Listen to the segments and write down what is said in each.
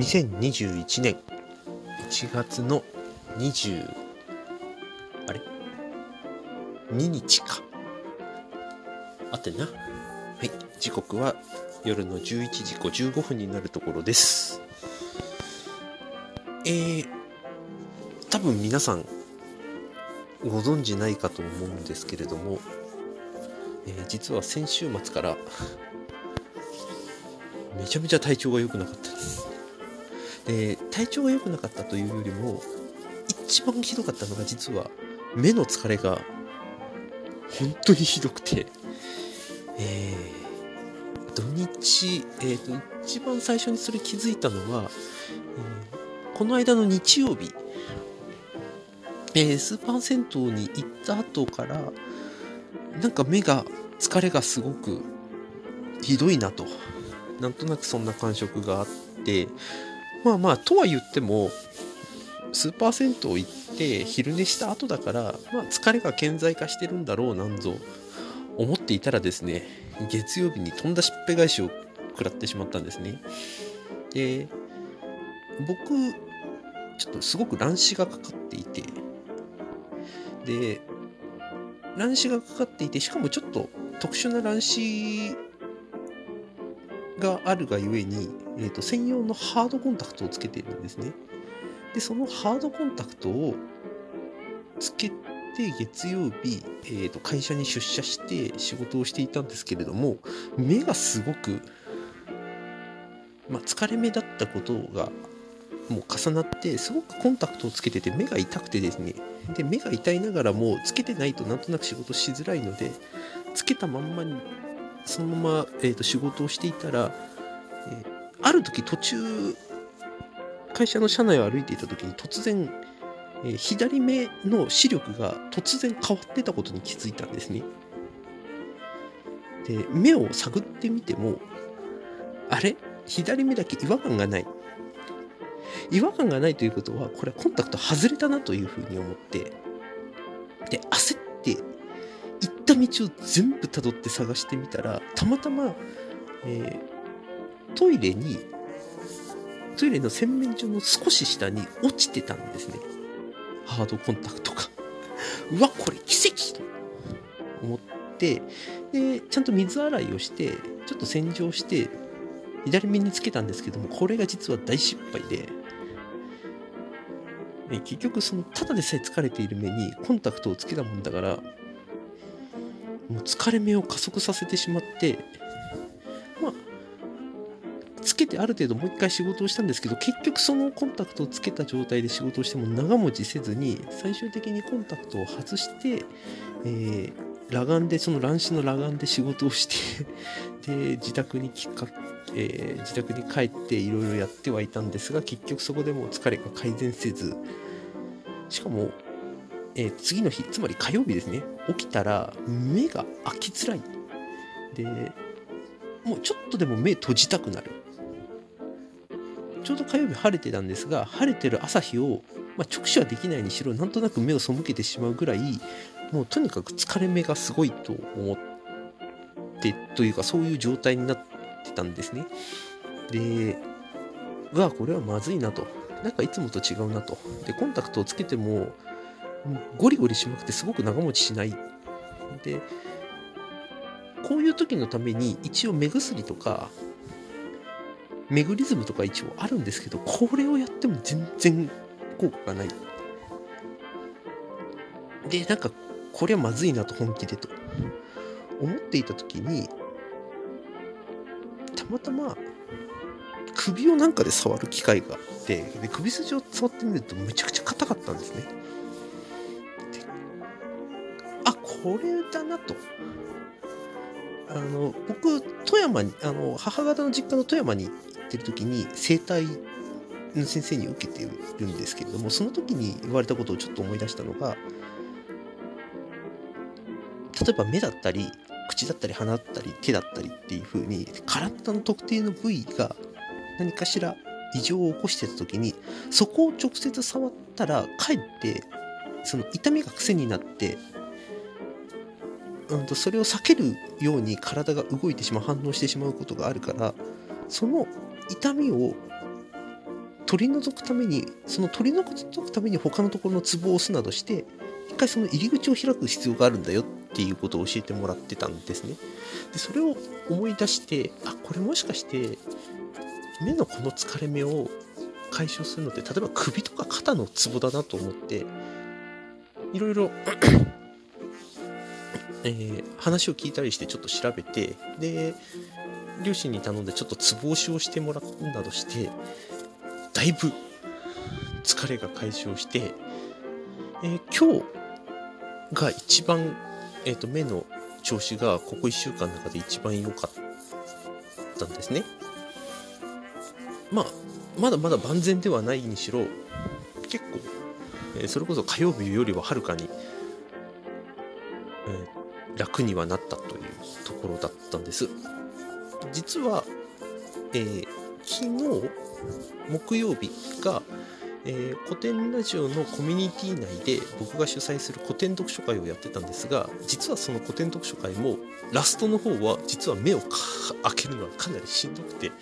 2021年1月の20あれ？2日か。あってな。はい時刻は夜の11時55分になるところです。えー、多分皆さんご存知ないかと思うんですけれども、えー、実は先週末からめちゃめちゃ体調が良くなかったです。で体調が良くなかったというよりも一番ひどかったのが実は目の疲れが本当にひどくて、えー、土日、えーと、一番最初にそれ気づいたのは、えー、この間の日曜日、えー、スーパー銭湯に行った後からなんか目が疲れがすごくひどいなと。なんとなくそんな感触があってまあまあとは言ってもスーパー銭湯行って昼寝した後だから、まあ、疲れが顕在化してるんだろうなんぞ思っていたらですね月曜日にとんだしっぺ返しを食らってしまったんですね。で僕ちょっとすごく乱視がかかっていてで乱視がかかっていてしかもちょっと特殊な乱視があるがゆえに、えーと、専用のハードコンタクトをつけているんですね。で、そのハードコンタクトをつけて月曜日、えーと、会社に出社して仕事をしていたんですけれども、目がすごく、まあ、疲れ目だったことがもう重なってすごくコンタクトをつけてて目が痛くてですねで目が痛いながらもつけてないとなんとなく仕事しづらいのでつけたまんまにそのまま、えーと、仕事をしていたら、えー、ある時途中会社の社内を歩いていた時に突然、え、左目の視力が突然変わってたことに気づいたんですね。で目を探ってみてもあれ？左目だけ違和感がない違和感がないということはこれはコンタクト外れたなというふうに思ってで焦って行った道を全部たどって探してみたらたまたま、え、トイレにトイレの洗面所の少し下に落ちてたんですね。ハードコンタクトが。うわこれ奇跡と思ってでちゃんと水洗いをしてちょっと洗浄して左目につけたんですけどもこれが実は大失敗で。結局そのただでさえ疲れている目にコンタクトをつけたもんだからもう疲れ目を加速させてしまってけてある程度もう一回仕事をしたんですけど結局そのコンタクトをつけた状態で仕事をしても長持ちせずに最終的にコンタクトを外して、えー、裸眼でその乱視の裸眼で仕事をして で自宅にきっかえー、自宅に帰っていろいろやってはいたんですが結局そこでもう疲れが改善せずしかもえー、次の日、つまり火曜日ですね、起きたら目が開きづらい。で、もうちょっとでも目閉じたくなる。ちょうど火曜日晴れてたんですが、晴れてる朝日を、まあ、直視はできないにしろ、なんとなく目を背けてしまうぐらい、もうとにかく疲れ目がすごいと思ってというか、そういう状態になってたんですね。で、うわ、これはまずいなと。なんかいつもと違うなと。で、コンタクトをつけても、ゴリゴリしまくってすごく長持ちしない。で、こういう時のために一応目薬とか、メグリズムとか一応あるんですけど、これをやっても全然効果がない。で、なんか、これはまずいなと本気でと思っていた時に、たまたま首をなんかで触る機会があって、で首筋を触ってみるとめちゃくちゃ硬かったんですね。であこれだなと。あの僕富山にあの母方の実家の富山にってる時に整体の先生に受けてるんですけれどもその時に言われたことをちょっと思い出したのが例えば目だったり口だったり鼻だったり手だったりっていう風に体の特定の部位が何かしら異常を起こしてた時にそこを直接触ったらかえってその痛みが癖になってうんとそれを避けるように体が動いてしまう反応してしまうことがあるからその痛みを取り除くためにその取り除くために他のところのツボを押すなどして一回その入り口を開く必要があるんだよっていうことを教えてもらってたんですね。でそれを思い出してあこれもしかして目のこの疲れ目を解消するのって例えば首とか肩のツボだなと思っていろいろえー、話を聞いたりしてちょっと調べてで両親に頼んでちょっとツボ押しをしてもらうなどしてだいぶ疲れが解消して、えー、今日が一番、えーと、目の調子がここ1週間の中で一番良かったんですね。まあまだまだ万全ではないにしろ結構、えー、それこそ火曜日よりははるかに、えー、楽にはなったというところだったんです。実は、えー、昨日木曜日が、えー、古典ラジオのコミュニティ内で僕が主催する古典読書会をやってたんですが実はその古典読書会もラストの方は実は目を開けるのはかなりしんどくて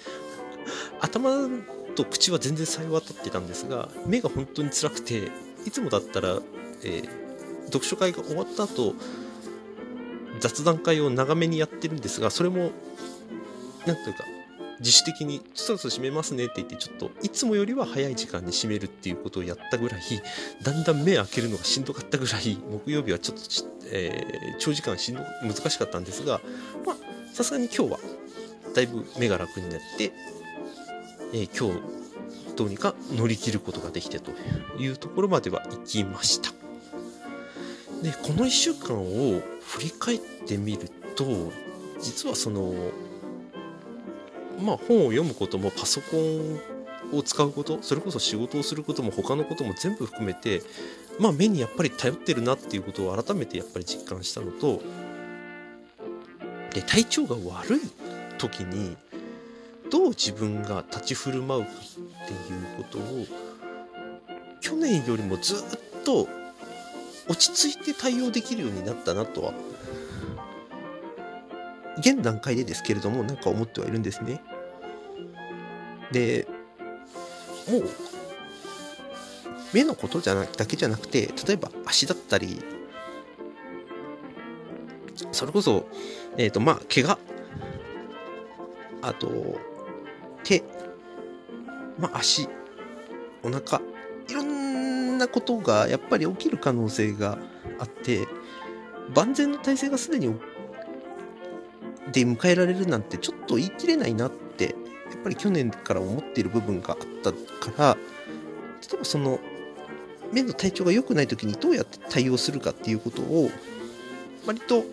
頭と口は全然さえ渡ってたんですが目が本当に辛くていつもだったら、えー、読書会が終わった後雑談会を長めにやってるんですがそれも何というか自主的にそろそろ閉めますねって言ってちょっといつもよりは早い時間に閉めるっていうことをやったぐらいだんだん目開けるのがしんどかったぐらい木曜日はちょっと、えー、長時間しんど難しかったんですがまあさすがに今日はだいぶ目が楽になってえー、今日どうにか乗り切ることができてというところまでは行きました。でこの1週間を振り返ってみると実はそのまあ本を読むこともパソコンを使うことそれこそ仕事をすることも他のことも全部含めてまあ目にやっぱり頼ってるなっていうことを改めてやっぱり実感したのとで体調が悪い時にどう自分が立ち振る舞うかっていうことを去年よりもずっと落ち着いて対応できるようになったなとは現段階でですけれどもなんか思ってはいるんですね。でもう目のことじゃなだけじゃなくて例えば足だったりそれこそえっ、ー、とまあ怪我。あと手、まあ、足、お腹、いろんなことがやっぱり起きる可能性があって、万全の体制がすでにで迎えられるなんてちょっと言い切れないなってやっぱり去年から思っている部分があったから例えばその目の体調が良くない時にどうやって対応するかっていうことを割と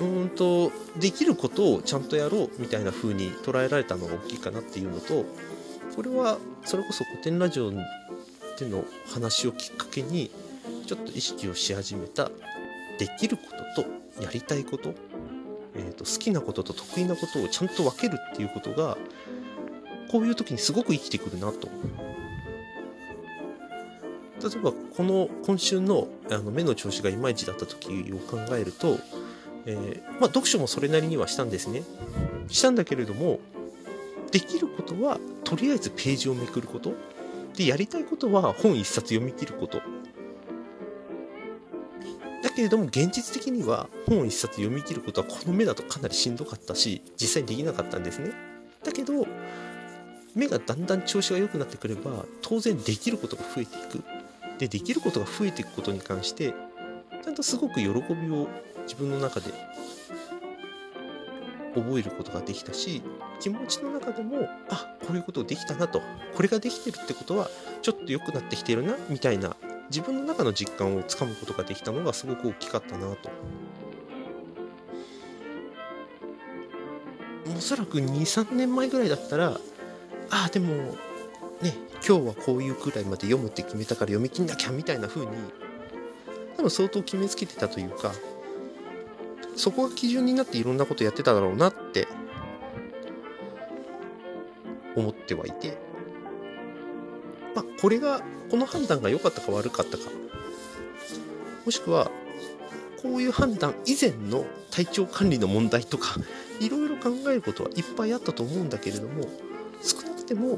うんとできることをちゃんとやろうみたいな風に捉えられたのが大きいかなっていうのとこれはそれこそ古典ラジオでの話をきっかけにちょっと意識をし始めたできることとやりたいこと,、えーと、好きなことと得意なことをちゃんと分けるっていうことがこういう時にすごく生きてくるなと例えばこの今週のあの目の調子がいまいちだった時を考えるとえー、まあ、読書もそれなりにはしたんですね。したんだけれども、できることは、とりあえずページをめくること。で、やりたいことは本一冊読み切ること。けれども、現実的には本一冊読み切ることはこの目だとかなりしんどかったし、実際にできなかったんですね。だけど、目がだんだん調子が良くなってくれば、当然できることが増えていく。で、できることが増えていくことに関して、ちゃんとすごく喜びを自分の中で覚えることができたし気持ちの中でもあこういうことできたなとこれができてるってことはちょっと良くなってきてるなみたいな自分の中の実感をつかむことができたのがすごく大きかったなと。おそらく23年前ぐらいだったらああでもね今日はこういうくらいまで読むって決めたから読み切んなきゃみたいな風に多分相当決めつけてたというかそこが基準になっていろんなことやってただろうなって思ってはいて。これがこの判断が良かったか悪かったか。もしくはこういう判断以前の体調管理の問題とかいろいろ考えることはいっぱいあったと思うんだけれども少なくても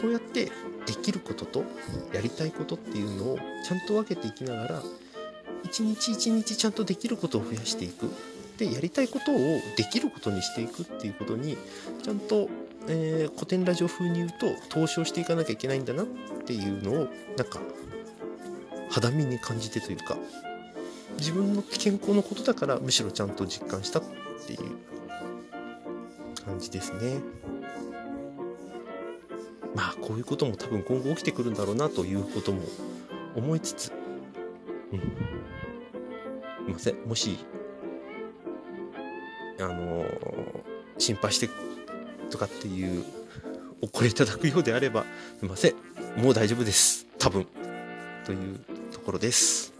こうやってできることとやりたいことっていうのをちゃんと分けていきながら一日一日ちゃんとできることを増やしていく。でやりたいことをできることにしていくっていうことにちゃんと、えー、古典ラジオ風に言うと投資をしていかなきゃいけないんだなっていうのをなんか肌身に感じてというか自分の健康のことだからむしろちゃんと実感したっていう感じですね。まあこういうことも多分今後起きてくるんだろうなということも思いつつ、うん。すいません。もし、あのー心配してとかっていうお声いただくようであれば、すいません。もう大丈夫です。多分。というところです。